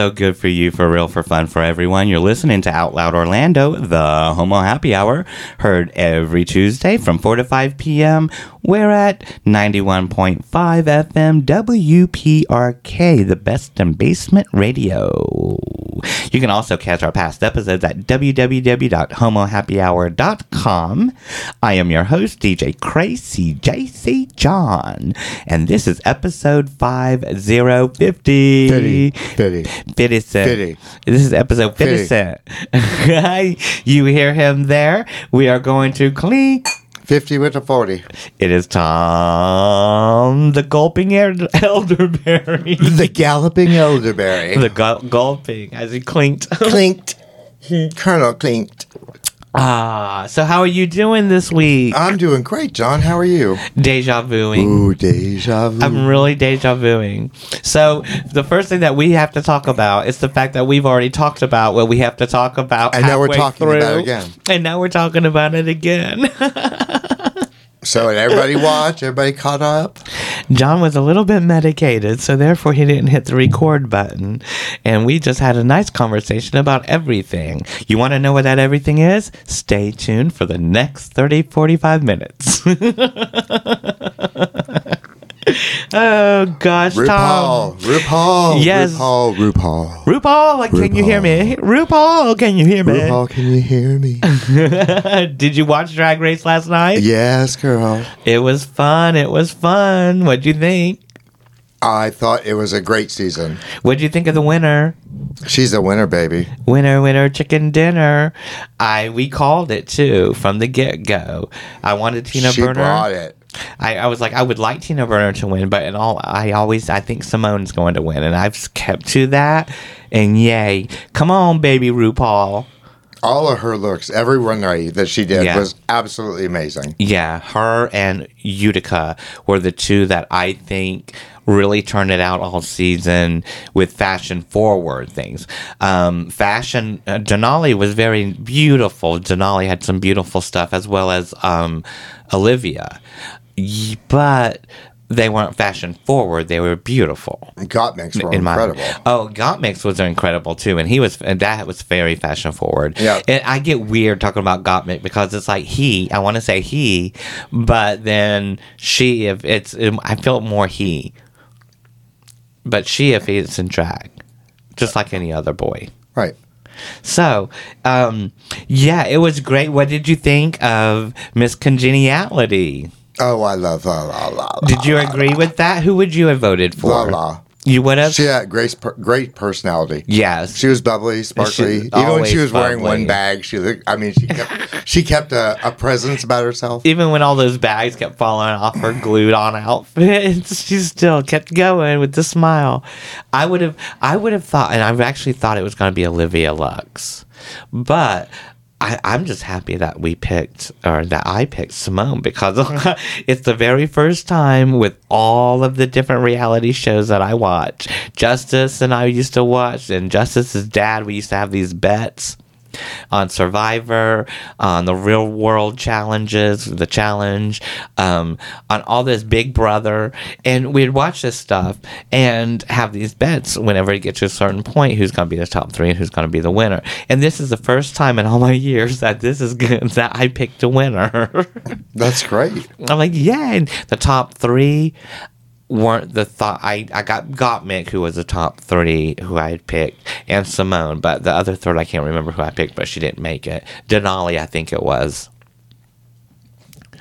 so good for you, for real, for fun, for everyone. You're listening to Out Loud Orlando, the Homo Happy Hour, heard every Tuesday from 4 to 5 p.m. We're at 91.5 FM WPRK, the best in basement radio. You can also catch our past episodes at www.homohappyhour.com. I am your host, DJ Crazy JC John, and this is episode 5050. 50, 30. Fidison. Fitty. This is episode Fitty. Fitty. you hear him there. We are going to clink. 50 with a 40. It is Tom, the gulping elderberry. The galloping elderberry. the gu- gulping as he clinked. clinked. Colonel clinked ah, so how are you doing this week? I'm doing great, John. How are you? Deja vuing. Ooh, deja vu. I'm really deja vuing. So the first thing that we have to talk about is the fact that we've already talked about what we have to talk about. And now we're talking about it again. And now we're talking about it again. so, and everybody watch, everybody caught up. John was a little bit medicated, so therefore he didn't hit the record button. And we just had a nice conversation about everything. You want to know what that everything is? Stay tuned for the next 30, 45 minutes. oh, gosh, Tom. RuPaul. RuPaul. Yes. RuPaul. RuPaul. RuPaul, like, can you hear me? RuPaul, can you hear me? RuPaul, can you hear me? Did you watch Drag Race last night? yes, girl. It was fun. It was fun. What'd you think? I thought it was a great season. What'd you think of the winner? She's a winner, baby. Winner, winner, chicken dinner. I we called it too from the get go. I wanted Tina she Burner. brought it. I, I was like, I would like Tina Burner to win, but in all, I always I think Simone's going to win, and I've kept to that. And yay, come on, baby RuPaul. All of her looks, every runway that she did Yeah. was absolutely amazing. Yeah, her and Utica were the two that I think really turned it out all season with fashion forward things. Um, fashion, uh, Denali was very beautiful. Denali had some beautiful stuff as well as um, Olivia, but they weren't fashion forward. They were beautiful. Gottmix were in my incredible. oh Gottmix was incredible too and he was and that was very fashion forward Yeah. and I get weird talking about Gottmix because it's like he I want to say he but then she if it's I feel more he but she if it's in drag just like any other boy Right. so um yeah it was great what did you think of Miss Congeniality Oh, I love La La La. La did you agree with that who would you have voted for La La. You would have She had great, great personality. yes She was bubbly, sparkly. Even when she was wearing one bag, she looked. I mean, she kept she kept a, a presence about herself. even when all those bags kept falling off her glued on outfits, she still kept going with the smile. I would have, I would have thought, and I've actually thought it was going to be Olivia Lux, but. I, I'm just happy that we picked, or that I picked Simone because it's the very first time with all of the different reality shows that I watch. Justice and I used to watch, and Justice's dad, we used to have these bets on Survivor, on the real world challenges, the challenge, um, on all this Big Brother. And we'd watch this stuff and have these bets whenever it gets to a certain point who's going to be the top three and who's going to be the winner. And this is the first time in all my years that this is good, that I picked a winner. That's great. I'm like, yeah, and the top three weren't the thought. I, I got Gottmik, who was the top three who I had picked, and Simone, but the other third I can't remember who I picked, but she didn't make it. Denali, I think it was.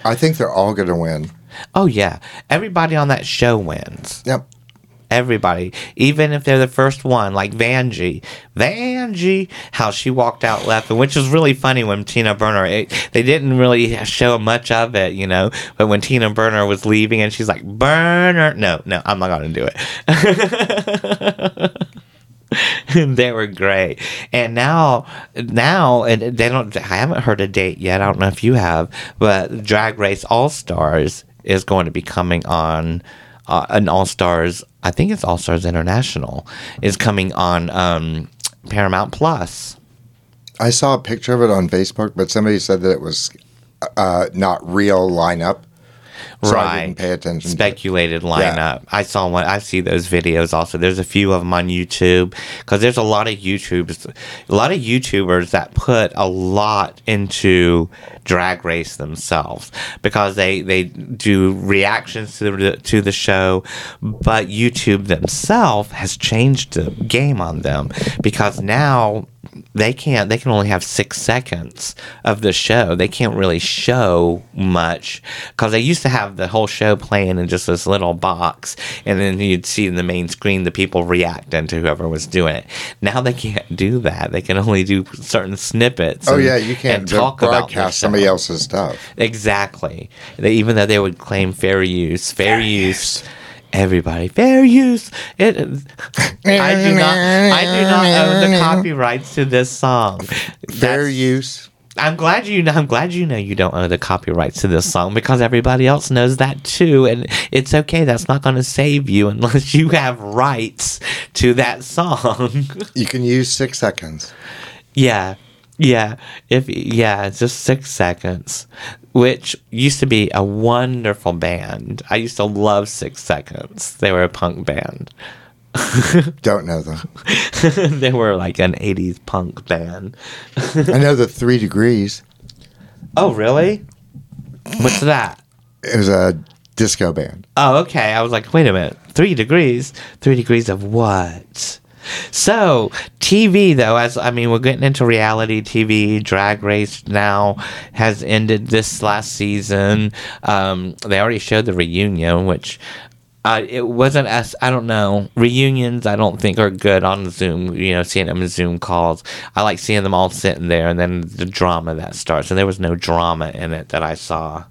I think they're all to win. Oh yeah, everybody on that show wins. Yep. Everybody, even if they're the first one, like Vanjie, Vanjie, how she walked out laughing, which was really funny when Tina Burner. It, they didn't really show much of it, you know. But when Tina Burner was leaving, and she's like, "Burner," no, no, I'm not gonna do it. they were great, and now, now, and they don't. I haven't heard a date yet. I don't know if you have, but Drag Race All Stars is going to be coming on uh, an All Stars. I think it's All Stars International is coming on um, Paramount Plus. I saw a picture of it on Facebook, but somebody said that it was uh, not real lineup. So I Right. didn't pay attention. speculated lineup. I saw one. I see those videos also. There's a few of them on YouTube because there's a lot of YouTubers, a lot of YouTubers that put a lot into Drag Race themselves because they they do reactions to the to the show, but YouTube themselves has changed the game on them because now they can't they can only have six seconds of the show they can't really show much because they used to have the whole show playing in just this little box and then you'd see in the main screen the people reacting to whoever was doing it now they can't do that they can only do certain snippets Oh and- yeah, you can't talk about broadcast somebody else's stuff. Exactly. They, even though they would claim fair use, fair, use. Everybody, fair use. It. I do not. I do not own the copyrights to this song. Fair That's- use. I'm glad you. know I'm glad you know you don't own the copyrights to this song because everybody else knows that too, and it's okay. That's not going to save you unless you have rights to that song. You can use six seconds. Yeah. Yeah. If yeah, it's just six seconds. Which used to be a wonderful band. I used to love Six Seconds. They were a punk band. Don't know them. they were like an 80s punk band. I know the Three Degrees. Oh, really? What's that? It was a disco band. Oh, okay. I was like, wait a minute. Three degrees? Three degrees of what? So, TV, though, as I mean, we're getting into reality TV. Drag Race now has ended this last season. Um, they already showed the reunion, which uh, it wasn't as, I don't know, reunions I don't think are good on Zoom, you know, seeing them in Zoom calls. I like seeing them all sitting there and then the drama that starts. And there was no drama in it that I saw.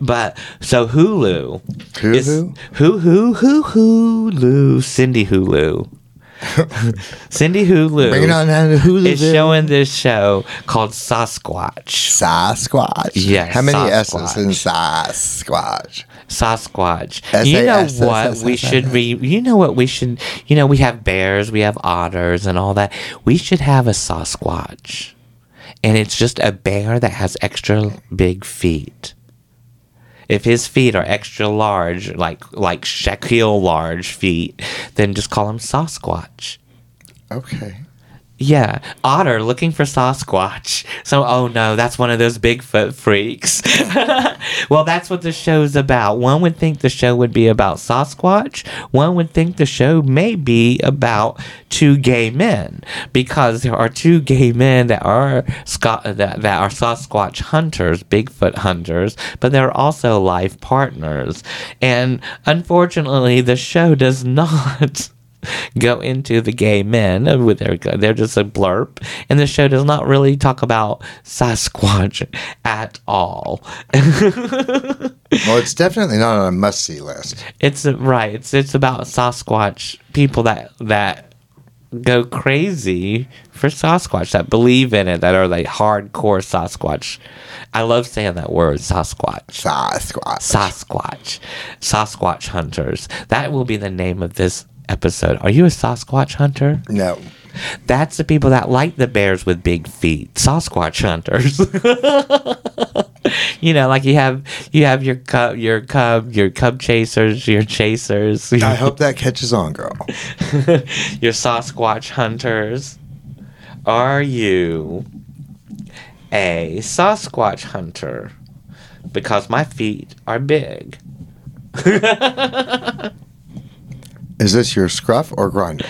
But so Hulu, Hulu? hoo hoo Hulu, Cindy Hulu, Cindy Hulu Bring it on down to Hulu. is showing this show called Sasquatch. Sasquatch. Yes, How many. S's in Sasquatch? Sasquatch. You know what we should be. you know what we should you know we have bears, we have otters and all that. We should have a Sasquatch. And it's just a bear that has extra big feet. If his feet are extra large, like like Shaquille large feet, then just call him Sasquatch. Okay. Yeah, otter looking for Sasquatch. So, oh no, that's one of those Bigfoot freaks. well, that's what the show's about. One would think the show would be about Sasquatch. One would think the show may be about two gay men because there are two gay men that are Scot- that, that are Sasquatch hunters, Bigfoot hunters, but they're also life partners. And unfortunately, the show does not go into the gay men with their they're just a blurb and the show does not really talk about sasquatch at all Well, it's definitely not on a must see list. it's right it's it's about sasquatch people that that go crazy for sasquatch that believe in it that are like hardcore sasquatch i love saying that word sasquatch Sasquatch. Sasquatch. Sasquatch hunters. That will be the name of this episode. Are you a Sasquatch hunter? no. That's the people that like the bears with big feet. Sasquatch hunters. you know, like you have you have your cub your cub, your cub chasers, your chasers, I hope that catches on, girl. your Sasquatch hunters. Are you a Sasquatch hunter? Because my feet are big. Is this your scruff or Grindr?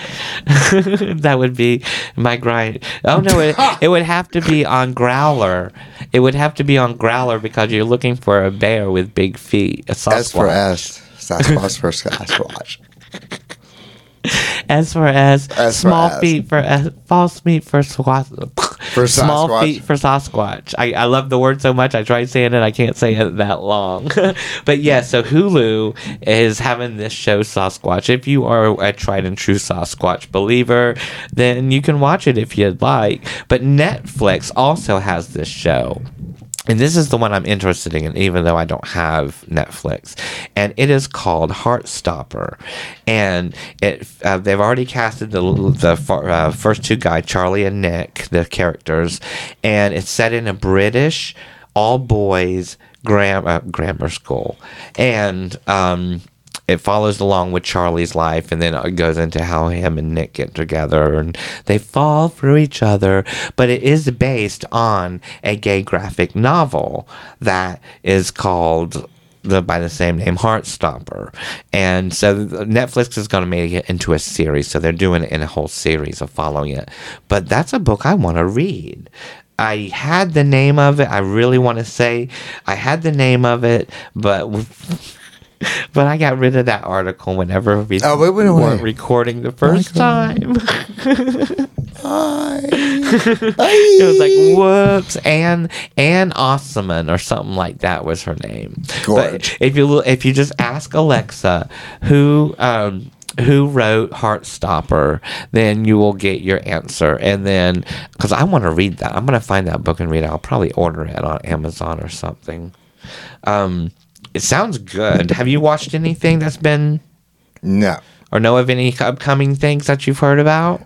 that would be my grind. Oh no, it, it would have to be on Growler. It would have to be on Growler because you're looking for a bear with big feet. A S for Sasquatch. S. Sasquatch for Sasquatch. S for S. S for small S. feet for S. False feet for squat. For Small Sasquatch. feet for Sasquatch. I, I love the word so much. I tried saying it. I can't say it that long. but yeah, so Hulu is having this show Sasquatch. If you are a tried and true Sasquatch believer, then you can watch it if you'd like. But Netflix also has this show. And this is the one I'm interested in, even though I don't have Netflix. And it is called Heartstopper. And it uh, they've already casted the the uh, first two guys, Charlie and Nick, the characters. And it's set in a British, all boys gram- uh, grammar school, and um, it follows along with Charlie's life, and then it goes into how him and Nick get together, and they fall for each other. But it is based on a gay graphic novel that is called the by the same name Heartstopper, and so Netflix is going to make it into a series. So they're doing it in a whole series of following it. But that's a book I want to read. I had the name of it. I really want to say I had the name of it, but but I got rid of that article whenever we Oh, wait, wait, weren't wait. recording the first time. Hi. it was like whoops, Anne Anne Osman or something like that was her name. Gorge. But if you if you just ask Alexa who um, who wrote Heartstopper, then you will get your answer. And then because I want to read that, I'm gonna find that book and read it. I'll probably order it on Amazon or something. Um, it sounds good. Have you watched anything that's been No. or know of any upcoming things that you've heard about?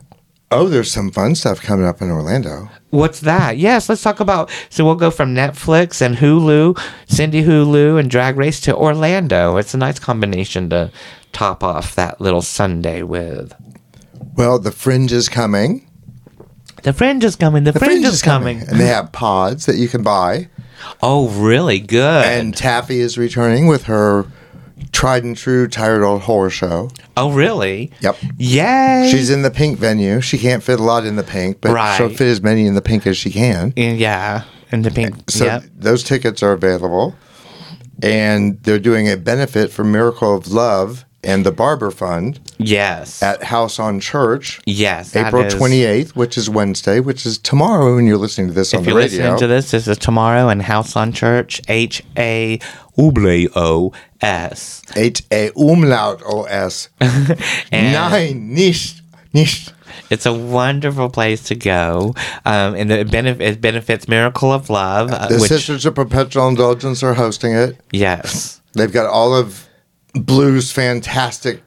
Oh, there's some fun stuff coming up in Orlando. What's that? Yes, let's talk about. So we'll go from Netflix and Hulu, Cindy Hulu, and Drag Race to Orlando. It's a nice combination to top off that little Sunday with. Well, the Fringe is coming. The Fringe is coming. The, Fringe, is coming. and they have pods that you can buy. Oh, really good. And Taffy is returning with her tried and true tired old horror show. oh, really? Yep. Yay! She's in the pink venue. She can't fit a lot in the pink, but Right. she'll fit as many in the pink as she can. Yeah, and the pink. So yep. those tickets are available. And they're doing a benefit for Miracle of Love and the Barber Fund Yes. at House on Church. yes. April 28th, which is Wednesday, which is tomorrow when you're listening to this on If the you're radio. listening to this, this is tomorrow in House on Church. H A O S. H A umlaut O S. Nein, nicht, nicht. It's a wonderful place to go, um, and it, benef- it benefits Miracle of Love, uh, The which Sisters of Perpetual Indulgence are hosting it. yes, They've got all of blues fantasticness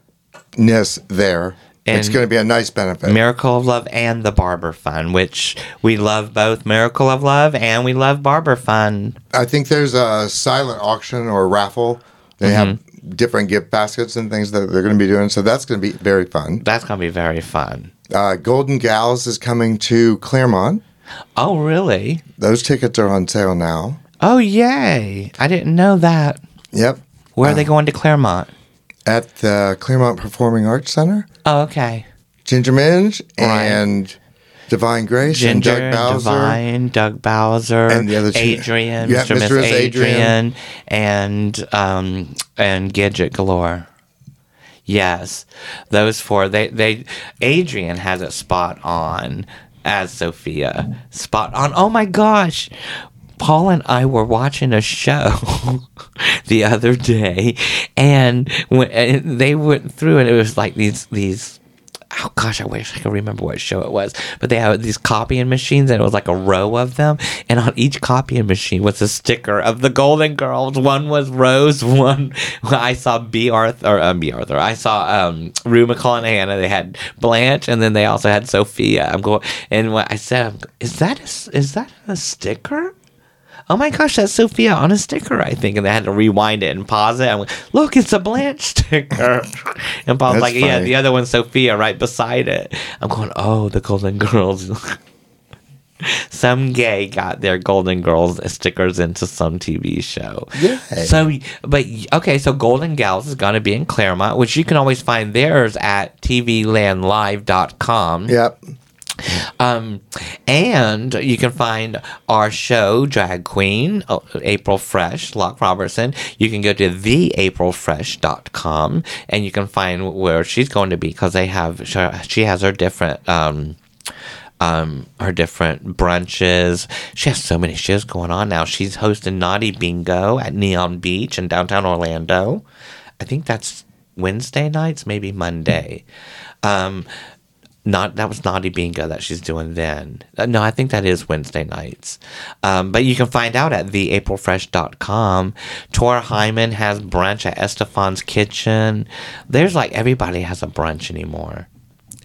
there. it's going to be a nice benefit. Miracle of Love and the Barber Fund, which we love both Miracle of Love and we love Barber Fund. I think there's a silent auction or raffle. They have Mm-hmm. different gift baskets and things that they're going to be doing. So that's going to be very fun. That's gonna be very fun. Uh, Golden Gals is coming to Clermont. Oh, really? Those tickets are on sale now. Oh, yay! I didn't know that. Yep. Where are they going to Clermont? At the Clermont Performing Arts Center. Oh, okay. Ginger Minge Right. and Divine Grace Ginger, and Doug Bowser. Divine, Doug Bowser, And the other two- Adrian, Yeah, Mr. Miss Mr. Miss Adrian, Adrian. and um and Gidget Galore. Yes, those four. They they Adrian has it spot on as Sophia. Spot on. Oh my gosh. Paul and I were watching a show the other day, and when and they went through, and it was like these these oh gosh, I wish I could remember what show it was. But they had these copying machines, and it was like a row of them. And on each copying machine was a sticker of the Golden Girls. One was Rose. One I saw Bea Arthur, or um, Bea Arthur. I saw um, Rue McClanahan. and Hannah, They had Blanche, and then they also had Sophia. I'm going, and what I said, is that a, is that a sticker? Oh my gosh, that's Sophia on a sticker, I think. And they had to rewind it and pause it. I'm like, look, it's a Blanche sticker. And Paul's That's like, yeah, the other one's Sophia right beside it. I'm going, oh, the Golden Girls. some gay got their Golden Girls stickers into some TV show. Yeah. So, but okay, so Golden Gals is going to be in Clermont, which you can always find theirs at tvlandlive.com. Yep. Um, and you can find our show, Drag Queen, uh, April Fresh, Locke Robertson. You can go to theaprilfresh.com and you can find where she's going to be because they have, she has her different, um, um, her different brunches. She has so many shows going on now. She's hosting Naughty Bingo at Neon Beach in downtown Orlando. I think that's Wednesday nights, maybe Monday. Um, not that was Naughty Bingo that she's doing then. Uh, no, I think that is Wednesday nights. Um, but you can find out at theaprilfresh.com. Tor Hyman has brunch at Estefan's Kitchen. There's like everybody has a brunch anymore.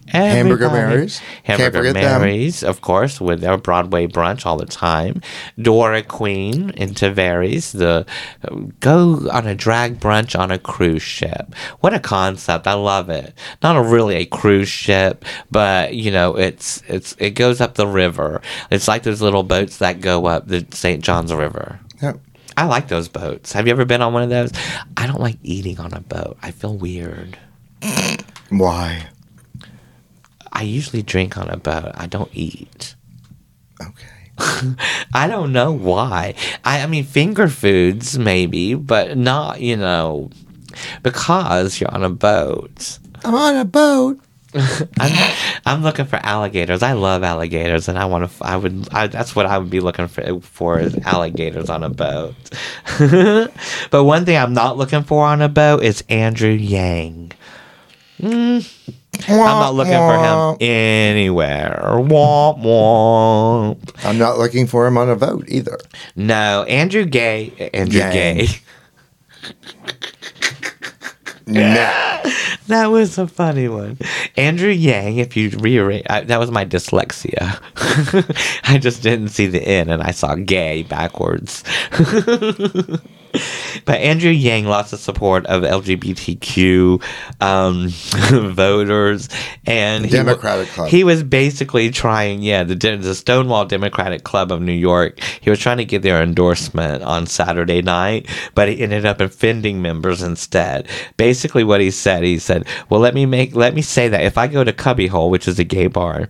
Hamburger Everybody. Mary's. Can't Hamburger forget them. Mary's, of course, with their Broadway brunch all the time. Dora Queen in Tavares. The uh, go on a drag brunch on a cruise ship. What a concept! I love it. Not a really a cruise ship, but you know, it's it's it goes up the river. It's like those little boats that go up the St. John's River. Yep. I like those boats. Have you ever been on one of those? I don't like eating on a boat. I feel weird. Why? I usually drink on a boat. I don't eat. Okay. I don't know why. I, I mean, finger foods maybe, but not, you know, because you're on a boat. I'm on a boat. I'm, I'm looking for alligators. I love alligators, and I want to. I would. I, that's what I would be looking for. For is alligators on a boat. but one thing I'm not looking for on a boat is Andrew Yang. Mm. I'm not looking for him anywhere. Womp womp. I'm not looking for him on a vote either. No, Andrew Gay. Andrew Yang. Gay. Nah. That was a funny one. Andrew Yang, if you rearrange, I, that was my dyslexia. I just didn't see the N and I saw gay backwards. but Andrew Yang lost the support of LGBTQ um, voters, and he Democratic Club. He was basically trying, yeah, the the Stonewall Democratic Club of New York. He was trying to get their endorsement on Saturday night, but he ended up offending members instead. Basically, what he said, he said, "Well, let me make, let me say that if I go to Cubbyhole, which is a gay bar,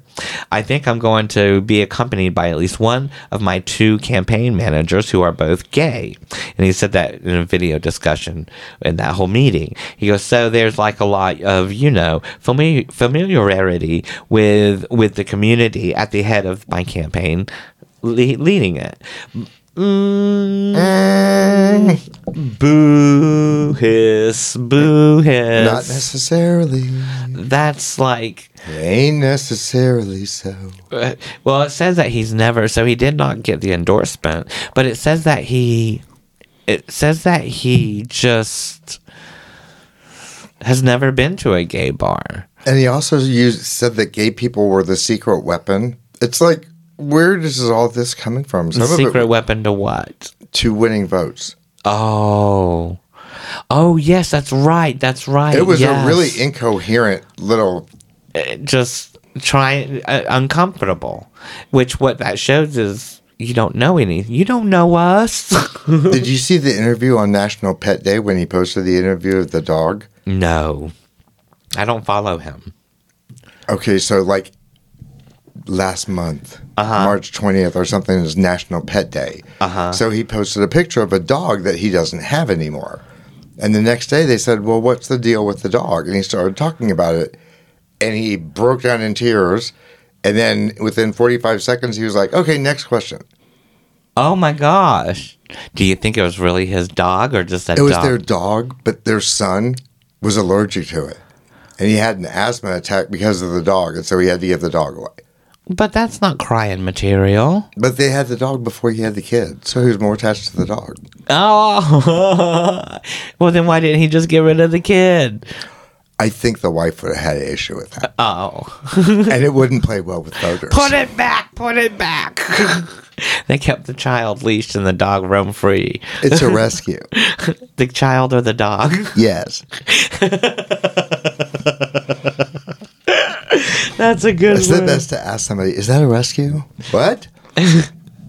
I think I'm going to be accompanied by at least one of my two campaign managers who are both gay." And he said that in a video discussion in that whole meeting. He goes, "So there's like a lot of you know famili- familiarity with with the community at the head of my campaign, le- leading it." Mm, boo hiss, boo hiss. Not necessarily. That's like Ain't necessarily so. uh, well, it says that he's never, so he did not get the endorsement, but it says that he, it says that he just has never been to a gay bar. And he also used said that gay people were the secret weapon. It's like where does all this coming from? Some Secret of weapon to what? it to winning votes. Oh, oh yes, that's right. That's right. It was yes. a really incoherent little. Uh, just trying uh, uncomfortable. Which what that shows is you don't know any. You don't know us. Did you see the interview on National Pet Day when he posted the interview of the dog? no, I don't follow him. Okay, so like last month, Uh-huh. March 20th or something is National Pet Day. Uh-huh. So he posted a picture of a dog that he doesn't have anymore. And the next day they said, Well, what's the deal with the dog? And he started talking about it. And he broke down in tears. And then within 45 seconds, he was like, Okay, next question. Oh my gosh. Do you think it was really his dog or just that It was dog? their dog, but their son was allergic to it. And he had an asthma attack because of the dog. And so he had to give the dog away. but that's not crying material. But they had the dog before he had the kid. So he was more attached to the dog. Oh. well, then why didn't he just get rid of the kid? I think the wife would have had an issue with that. Oh. and it wouldn't play well with voters. put it back. Put it back. they kept the child leashed and the dog roam free. It's a rescue. The child or the dog? Yes. That's a good It's the best to ask somebody, is that a rescue? What?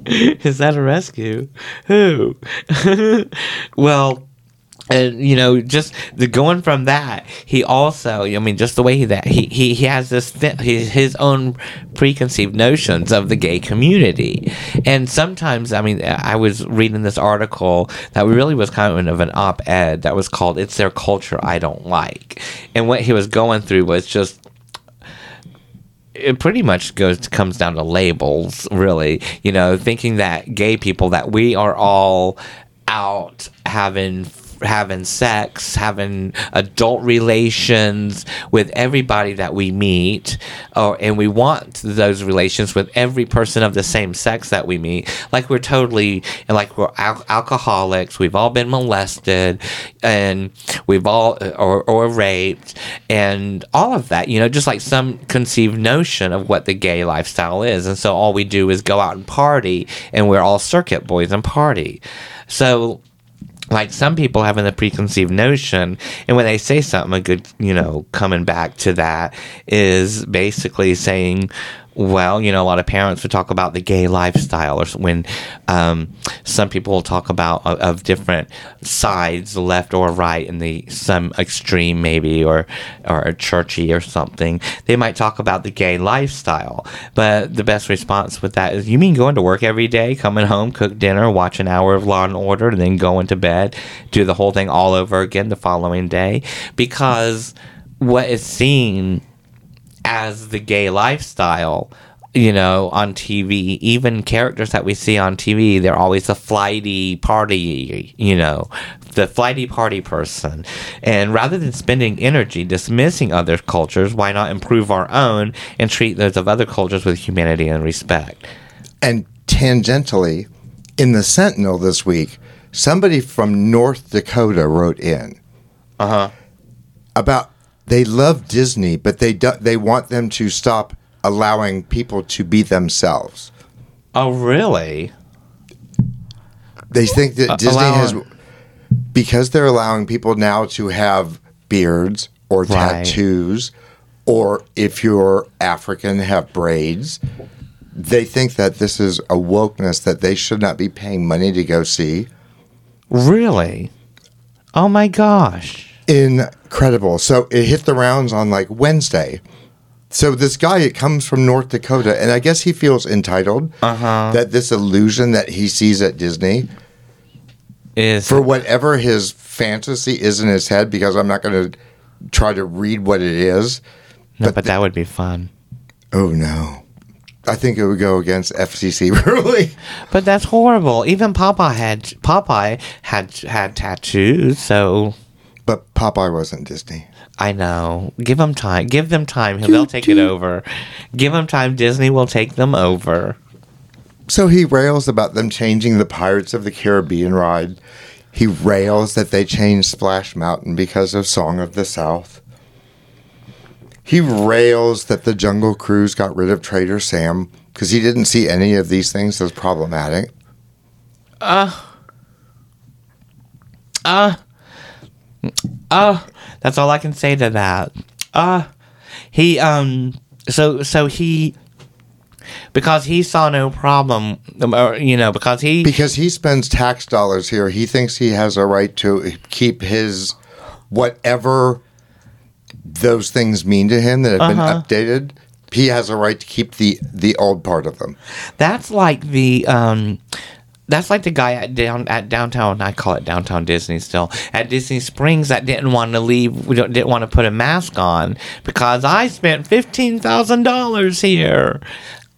Is that a rescue? Who? well, and you know, just the going from that, he also, I mean, just the way he that he he, he has this thi- his, his own preconceived notions of the gay community, and sometimes, I mean, I was reading this article that really was kind of an op-ed that was called "It's Their Culture I Don't Like," and what he was going through was just it pretty much goes comes down to labels really. You know thinking that gay people that we are all out having having sex, having adult relations with everybody that we meet, or and we want those relations with every person of the same sex that we meet. Like we're totally like we're al- alcoholics. We've all been molested, and we've all or or raped, and all of that. You know, just like some conceived notion of what the gay lifestyle is, and so all we do is go out and party, and we're all circuit boys and party. So like some people having a preconceived notion and when they say something a good you know coming back to that is basically saying well you know a lot of parents would talk about the gay lifestyle or when um, some people will talk about of, of different sides left or right in the some extreme maybe or or churchy or something. They might talk about the gay lifestyle but the best response with that is you mean going to work every day coming home cook dinner watch an hour of law and order and then going to bed do the whole thing all over again the following day? Because what is seen as the gay lifestyle you know on tv even characters that we see on tv they're always a flighty party you know the flighty party person. And rather than spending energy dismissing other cultures why not improve our own and treat those of other cultures with humanity and respect? And tangentially, in the Sentinel this week, somebody from North Dakota wrote in uh-huh. about they love Disney, but they do, they want them to stop allowing people to be themselves. oh really They think that Uh, Disney has because they're allowing people now to have beards or Right. tattoos, or if you're African, have braids. They think that this is a wokeness that they should not be paying money to go see. really oh my gosh Incredible. So it hit the rounds on like Wednesday. So this guy, it comes from North Dakota, and I guess he feels entitled Uh-huh. that this illusion that he sees at Disney is for whatever his fantasy is in his head, because I'm not going to try to read what it is. no, but that would be fun Oh no. I think it would go against FCC ruling. But that's horrible. Even Popeye had Popeye had had tattoos, so But Popeye wasn't Disney. I know. Give them time. Give them time. They'll take it over. Give them time. Disney will take them over. So he rails about them changing the Pirates of the Caribbean ride. He rails that they changed Splash Mountain because of Song of the South. He rails that the Jungle Cruise got rid of Trader Sam because he didn't see any of these things as problematic. Uh uh that's all I can say to that. Uh he um so so he because he saw no problem or, you know because he Because he spends tax dollars here, he thinks he has a right to keep his whatever those things mean to him that have Uh-huh. been updated. He has a right to keep the the old part of them. That's like the um that's like the guy at down at downtown. I call it downtown Disney still at Disney Springs that didn't want to leave. We don't, didn't want to put a mask on because I spent fifteen thousand dollars here.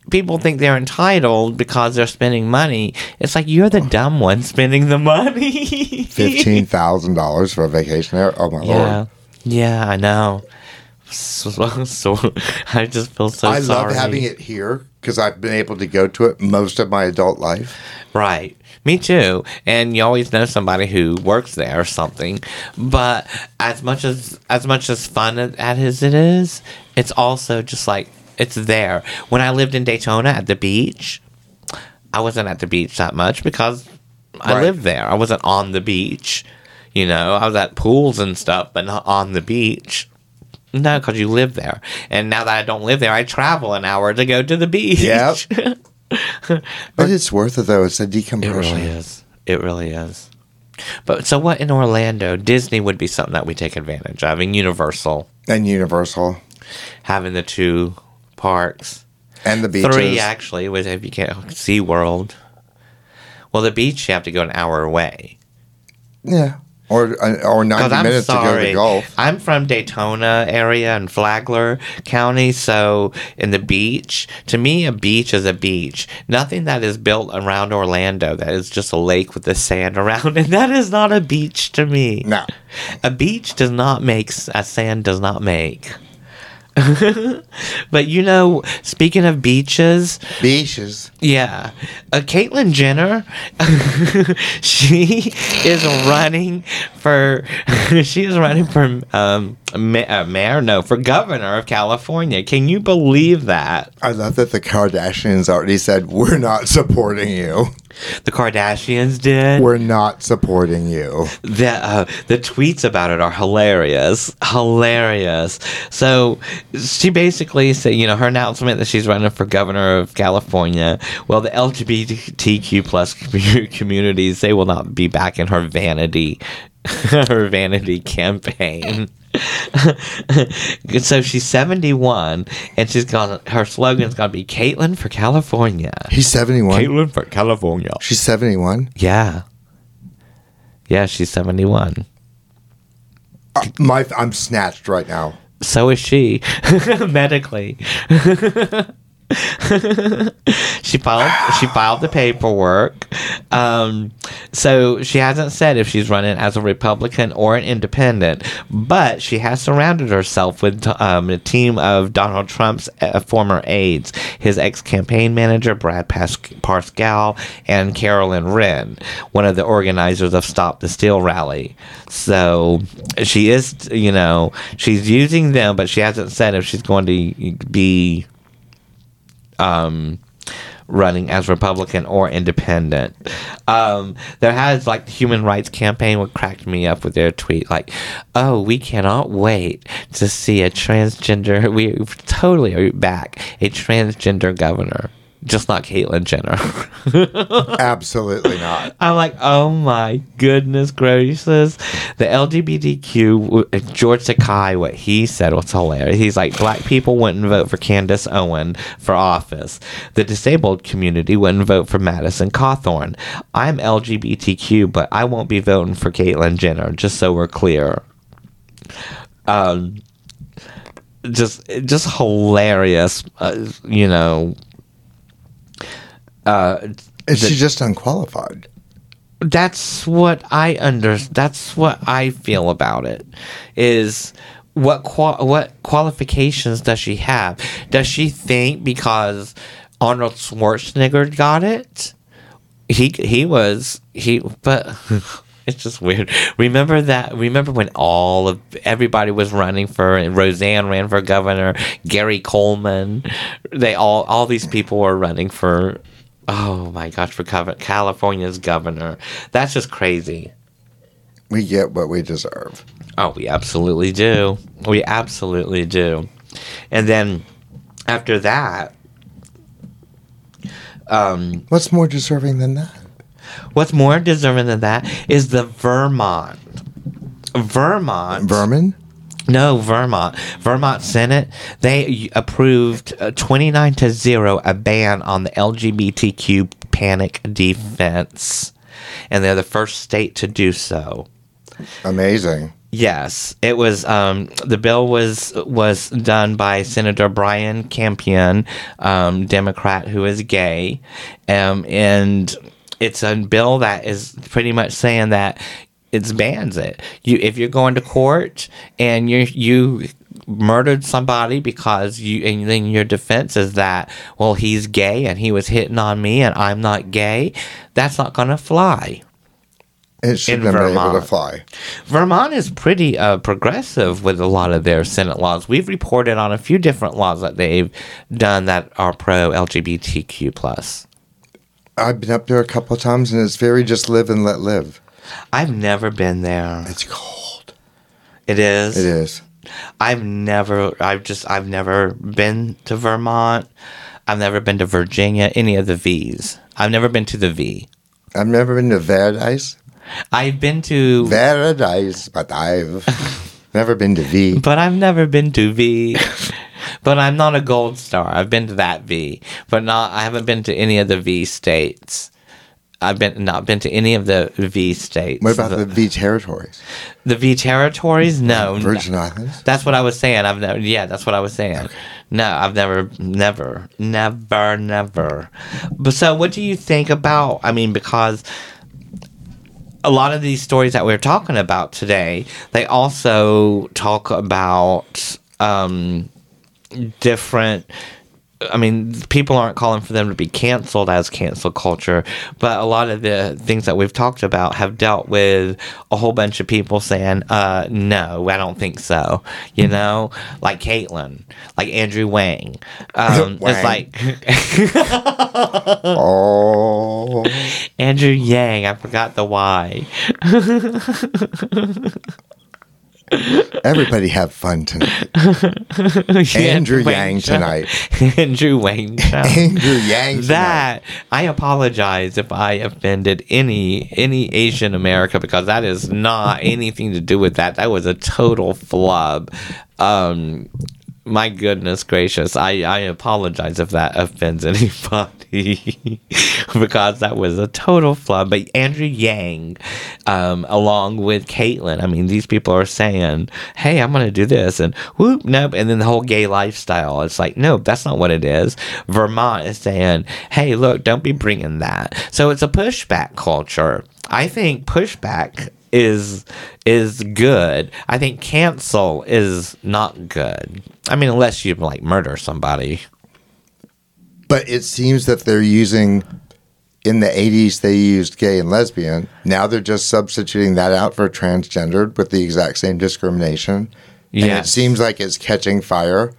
People think they're entitled because they're spending money. It's like you're the dumb one spending the money. Fifteen thousand dollars for a vacation there. Oh my Yeah, lord! yeah, I know. So, so I just feel so I sorry. love having it here because I've been able to go to it most of my adult life. Right. Me too. And you always know somebody who works there or something. But as much as as much as fun as it is, it's also just like it's there. When I lived in Daytona at the beach, I wasn't at the beach that much because I Right. lived there. I wasn't on the beach. You know, I was at pools and stuff, but not on the beach. No, because you live there. And now that I don't live there, I travel an hour to go to the beach. Yep. But it's worth it though. It's a decompression. It really is. It really is. But so what in Orlando? Disney would be something that we take advantage of. And Universal And Universal having the two parks, and the beaches. three actually. With if you can't Sea World. Well, the beach you have to go an hour away. Yeah. Or uh, or ninety Because I'm minutes to go to sorry. I'm from Daytona area and Flagler County, so in the beach, to me, a beach is a beach. Nothing that is built around Orlando that is just a lake with the sand around it. That is not a beach to me. No, A beach does not make a sand does not make. but you know, speaking of beaches, beaches. yeah, uh, Caitlyn Jenner, she is running for she is running for um ma- uh, mayor, no, for governor of California. Can you believe that? I love that the Kardashians already said we're not supporting you. The Kardashians did. We're not supporting you. the uh, the tweets about it are hilarious, hilarious. So she basically said, you know, her announcement that she's running for governor of California. Well, the LGBTQ plus communities they will not be back in her vanity, her vanity campaign. so she's 71 and she's gonna her slogan's gonna be Caitlyn for California. He's seventy one. Caitlyn for California. She's seventy one. Yeah. Yeah, she's 71. Uh, my, I'm snatched right now. So is she, medically. she filed. She filed the paperwork. Um, so she hasn't said if she's running as a Republican or an Independent, but she has surrounded herself with um, a team of Donald Trump's uh, former aides, his ex-campaign manager Brad Pas- Parscale and Caroline Wren, one of the organizers of Stop the Steal rally. So she is, you know, she's using them, but she hasn't said if she's going to be um, running as Republican or Independent. Um, there has like the Human Rights Campaign what cracked me up with their tweet like, "Oh, we cannot wait to see a transgender. We totally are back a transgender governor." Just not Caitlyn Jenner. Absolutely not. I'm like, oh my goodness gracious. The LGBTQ, George Takei, what he said was hilarious. He's like, black people wouldn't vote for Candace Owen for office. The disabled community wouldn't vote for Madison Cawthorn. I'm LGBTQ, but I won't be voting for Caitlyn Jenner, just so we're clear. Um, just, just hilarious, uh, you know. Uh, Is the- she just unqualified? that's what I under that's what I feel about it is what qual- what qualifications does she have? Does she think because Arnold Schwarzenegger got it? He he was he but it's just weird. Remember that remember when all of everybody was running for and Roseanne ran for governor, Gary Coleman, they all all these people were running for oh my gosh for California's governor. That's just crazy. We get what we deserve. Oh, we absolutely do. We absolutely do. And then after that, um, What's more deserving than that? what's more deserving than that is the Vermont. Vermont. Vermin? No, Vermont. Vermont Senate, they approved uh, 29 to 0 a ban on the LGBTQ panic defense. And they're the first state to do so. Amazing. Yes, it was. Um, the bill was was done by Senator Brian Campion, um, Democrat who is gay, um, and it's a bill that is pretty much saying that it bans it. You, if you're going to court and you you murdered somebody because you and then your defense is that well he's gay and he was hitting on me and I'm not gay, that's not going to fly. It shouldn't In have been able to fly. Vermont is pretty uh, progressive with a lot of their Senate laws. We've reported on a few different laws that they've done that are pro LGBTQ plus. I've been up there a couple of times and it's very just live and let live. I've never been there. It's cold. It is. It is. I've never. I've just. I've never been to Vermont. I've never been to Virginia. Any of the V's. I've never been to the V. I've never been to Paradise. I've been to, Paradise, but I've never been to V. but I've never been to V. but I'm not a gold star. I've been to that V, but not. I haven't been to any of the V states. I've been not been to any of the V states. What about the V territories? the V territories? No, Virgin Islands? That's what I was saying. I've never. Yeah, that's what I was saying. No, I've never, never, never, never. But so, what do you think about? I mean, because a lot of these stories that we're talking about today, they also talk about um, different. I mean, people aren't calling for them to be canceled as cancel culture, but a lot of the things that we've talked about have dealt with a whole bunch of people saying, uh, no, I don't think so. You know, like Caitlyn, like Andrew Wang. Um, Wang. It's like Oh, Andrew Yang, I forgot the Y. everybody have fun tonight. Andrew Yang tonight. Andrew Wang. Andrew Yang tonight. that I apologize if I offended any any Asian America because that is not anything to do with that. That was a total flub. Um, my goodness gracious, I, I apologize if that offends anybody because that was a total flub. But Andrew Yang, um, along with Caitlyn, I mean, these people are saying, hey, I'm going to do this, and whoop, nope. And then the whole gay lifestyle, it's like, nope, that's not what it is. Clermont is saying, hey, look, don't be bringing that. So it's a pushback culture. I think pushback is is good. I think cancel is not good. I mean, unless you like murder somebody. But it seems that they're using, in the 80s, they used gay and lesbian. Now they're just substituting that out for transgendered with the exact same discrimination. And it seems like it's catching fire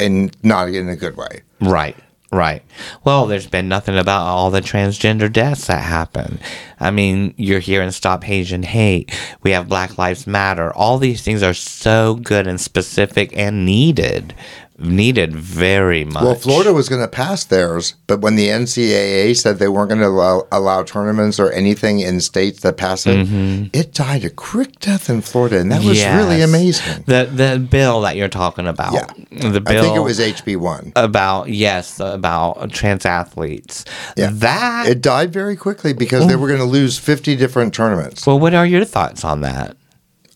and not in a good way. Right, right. Well, there's been nothing about all the transgender deaths that happen. I mean, you're hearing Stop Asian Hate. We have Black Lives Matter. All these things are so good and specific and needed. Needed very much. Well, Florida was going to pass theirs, but when the NCAA said they weren't going to allow, allow tournaments or anything in states that pass it, mm-hmm. it died a quick death in Florida, and that was really amazing. The the bill that you're talking about. Yeah. The bill I think it was HB one. about yes, about trans athletes. Yeah. That It died very quickly because they were going to lose fifty different tournaments. Well, what are your thoughts on that?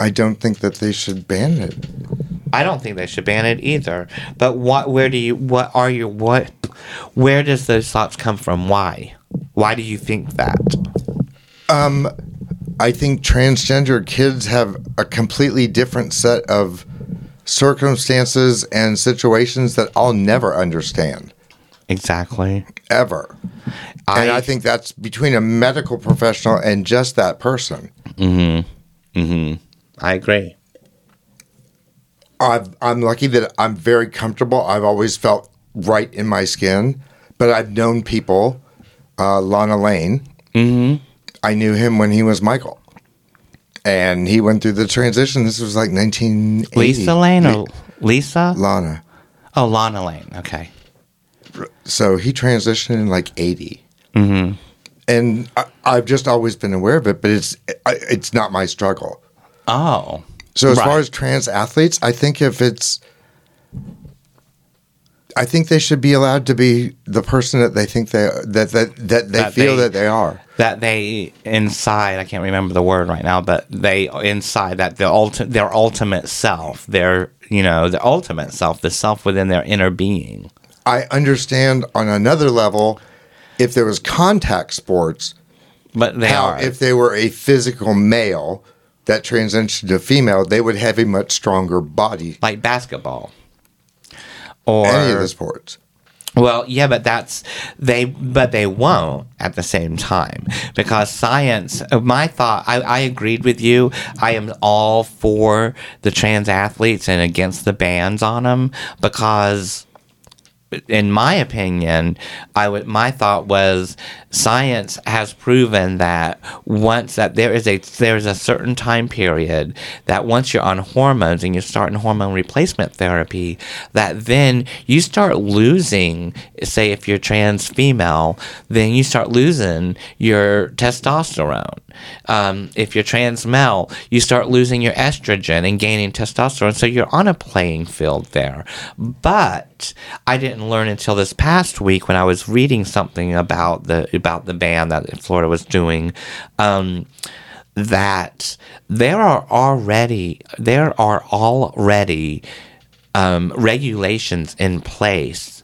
I don't think that they should ban it. I don't think they should ban it either. But what? Where do you? What are your? What? Where does those thoughts come from? Why? Why do you think that? Um, I think transgender kids have a completely different set of circumstances and situations that I'll never understand Exactly. ever. and I think that's between a medical professional and just that person. Mm-hmm. Mm-hmm. I agree. I've, I'm lucky that I'm very comfortable. I've always felt right in my skin, but I've known people, uh, Lana Lane. Mm-hmm. I knew him when he was Michael, and he went through the transition. This was like 1980. Lisa Lane or Lisa? Lana. Oh, Lana Lane. Okay. So he transitioned in like 80. Mm-hmm. And I, I've just always been aware of it, but it's it's not my struggle. Oh. So as Right. far as trans athletes, I think if it's, I think they should be allowed to be the person that they think they that that that they That feel they- that they are. That they inside, I can't remember the word right now, but they inside that the ulti- their ultimate self, their you know, the ultimate self, the self within their inner being. I understand on another level, if there was contact sports, But they how are. if they were a physical male that transitioned to female, they would have a much stronger body. like basketball. Or Any of the sports. Well, yeah, but that's they, but they won't at the same time because science. My thought, I, I agreed with you. I am all for the trans athletes and against the bans on them because, in my opinion, I would. My thought was science has proven that once that there is a there is a certain time period that once you're on hormones and you're starting hormone replacement therapy, that then you start losing. Say if you're trans female, then you start losing your testosterone. Um, if you're trans male, you start losing your estrogen and gaining testosterone. So you're on a playing field there. But I didn't learn until this past week when I was reading something about the about the ban that Florida was doing. Um, that there are already there are already um, regulations in place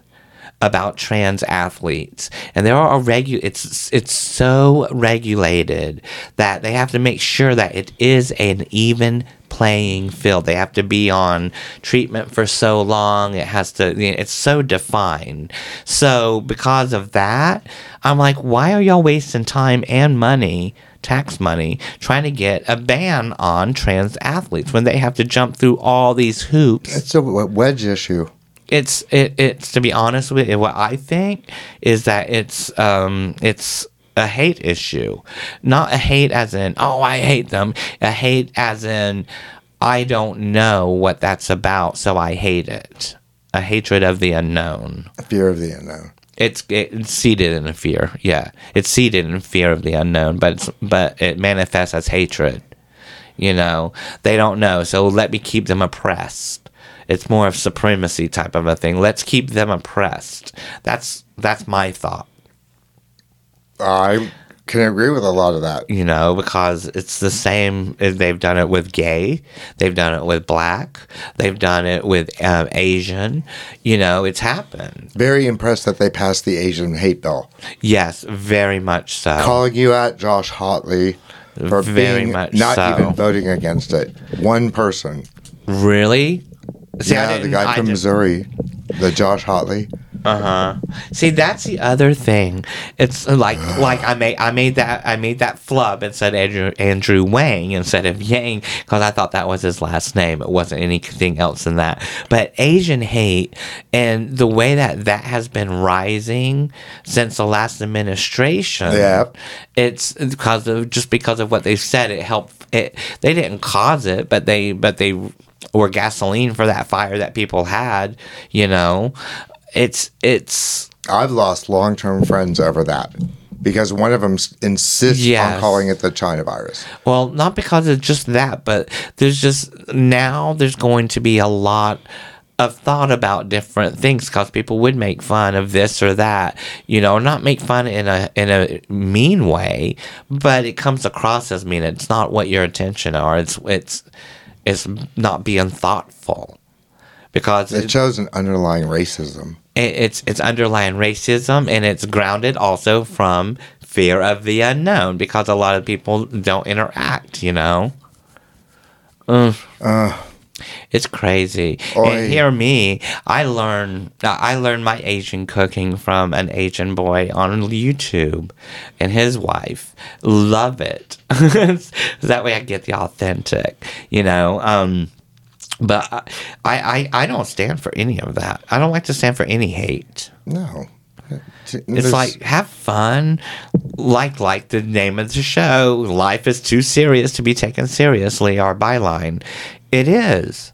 about trans athletes. And there are regu- it's it's so regulated that they have to make sure that it is an even playing field. They have to be on treatment for so long. It has to it's so defined. So because of that i'm like why are y'all wasting time and money tax money trying to get a ban on trans athletes when they have to jump through all these hoops? It's a wedge issue. It's it, it's to be honest with you what i think is that it's um it's a hate issue. Not a hate as in oh i hate them. A hate as in i don't know what that's about so i hate it. A hatred of the unknown. A Fear of the unknown. it's it's seated in a fear yeah. It's seated in fear of the unknown but it's, but it manifests as hatred you know? They don't know so let me keep them oppressed it's more of supremacy type of a thing let's keep them oppressed that's that's my thought I can agree with a lot of that. you know because it's the same they've done it with gay they've done it with black they've done it with um, asian you know it's happened Very impressed that they passed the Asian hate bill. yes very much so Calling you out, Josh Hawley, for Very being much not so. even voting against it. One person. really See, yeah, the guy from Missouri, the Josh Hawley. Uh huh. See, that's the other thing. It's like like I made I made that I made that flub and said Andrew Andrew Wang instead of Yang because I thought that was his last name. It wasn't anything else than that. But Asian hate and the way that that has been rising since the last administration. Yeah. It's because of just because of what they said. It helped. It they didn't cause it, but they but they were gasoline for that fire that people had. You know, it's it's I've lost long term friends over that because one of them insists Yes. on calling it the China virus. well not because of just that, but there's just now there's going to be a lot of thought about different things because people would make fun of this or that, you know, not make fun in a in a mean way, but it comes across as mean. It's not what your intention are. It's it's it's not being thoughtful because It shows an underlying racism. it- it's it's underlying racism and it's grounded also from fear of the unknown because a lot of people don't interact you know Ugh. It's crazy Oi. and hear me i learn i learned my asian cooking from an asian boy on youtube and his wife love it that way i get the authentic you know um but I, I, I don't stand for any of that. I don't like to stand for any hate. No. It's like have fun, like like the name of the show. Life is too serious to be taken seriously. Our byline, it is.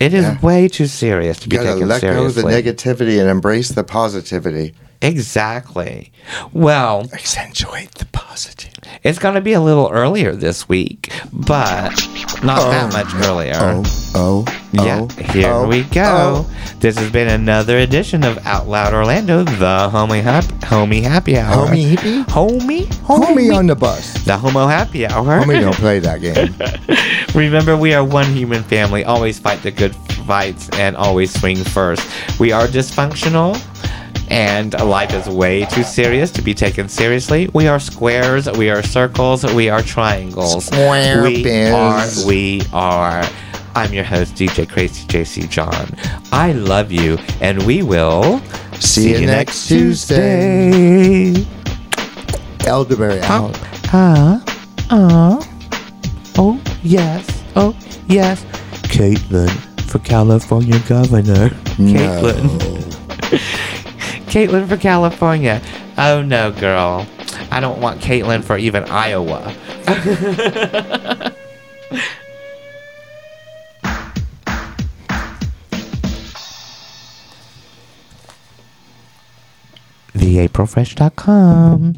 It is Yeah. way too serious to be you gotta taken let go of seriously. the negativity and embrace the positivity. exactly. Well, Accentuate the positive. it's going to be a little earlier this week, but not that oh. much earlier. oh, oh Yeah, oh, here oh, we go. oh. This has been another edition of Out Loud Orlando, the homie hap- homie happy hour. Homie hippie? homie, Homie on the bus. the homo happy hour. Homie don't play that game. Remember, we are one human family. Always fight the good fights and always swing first. We are dysfunctional. And life is way too serious to be taken seriously. We are squares, we are circles, we are triangles. Square we biz. are, we are. I'm your host, DJ Crazy JC John. I love you, and we will See you next Tuesday. Elderberry out. Ah, ah, oh yes, oh yes. Caitlyn for California governor. Caitlyn. Caitlyn for California. Oh no, girl. I don't want Caitlyn for even Iowa. TheAprilFresh.com.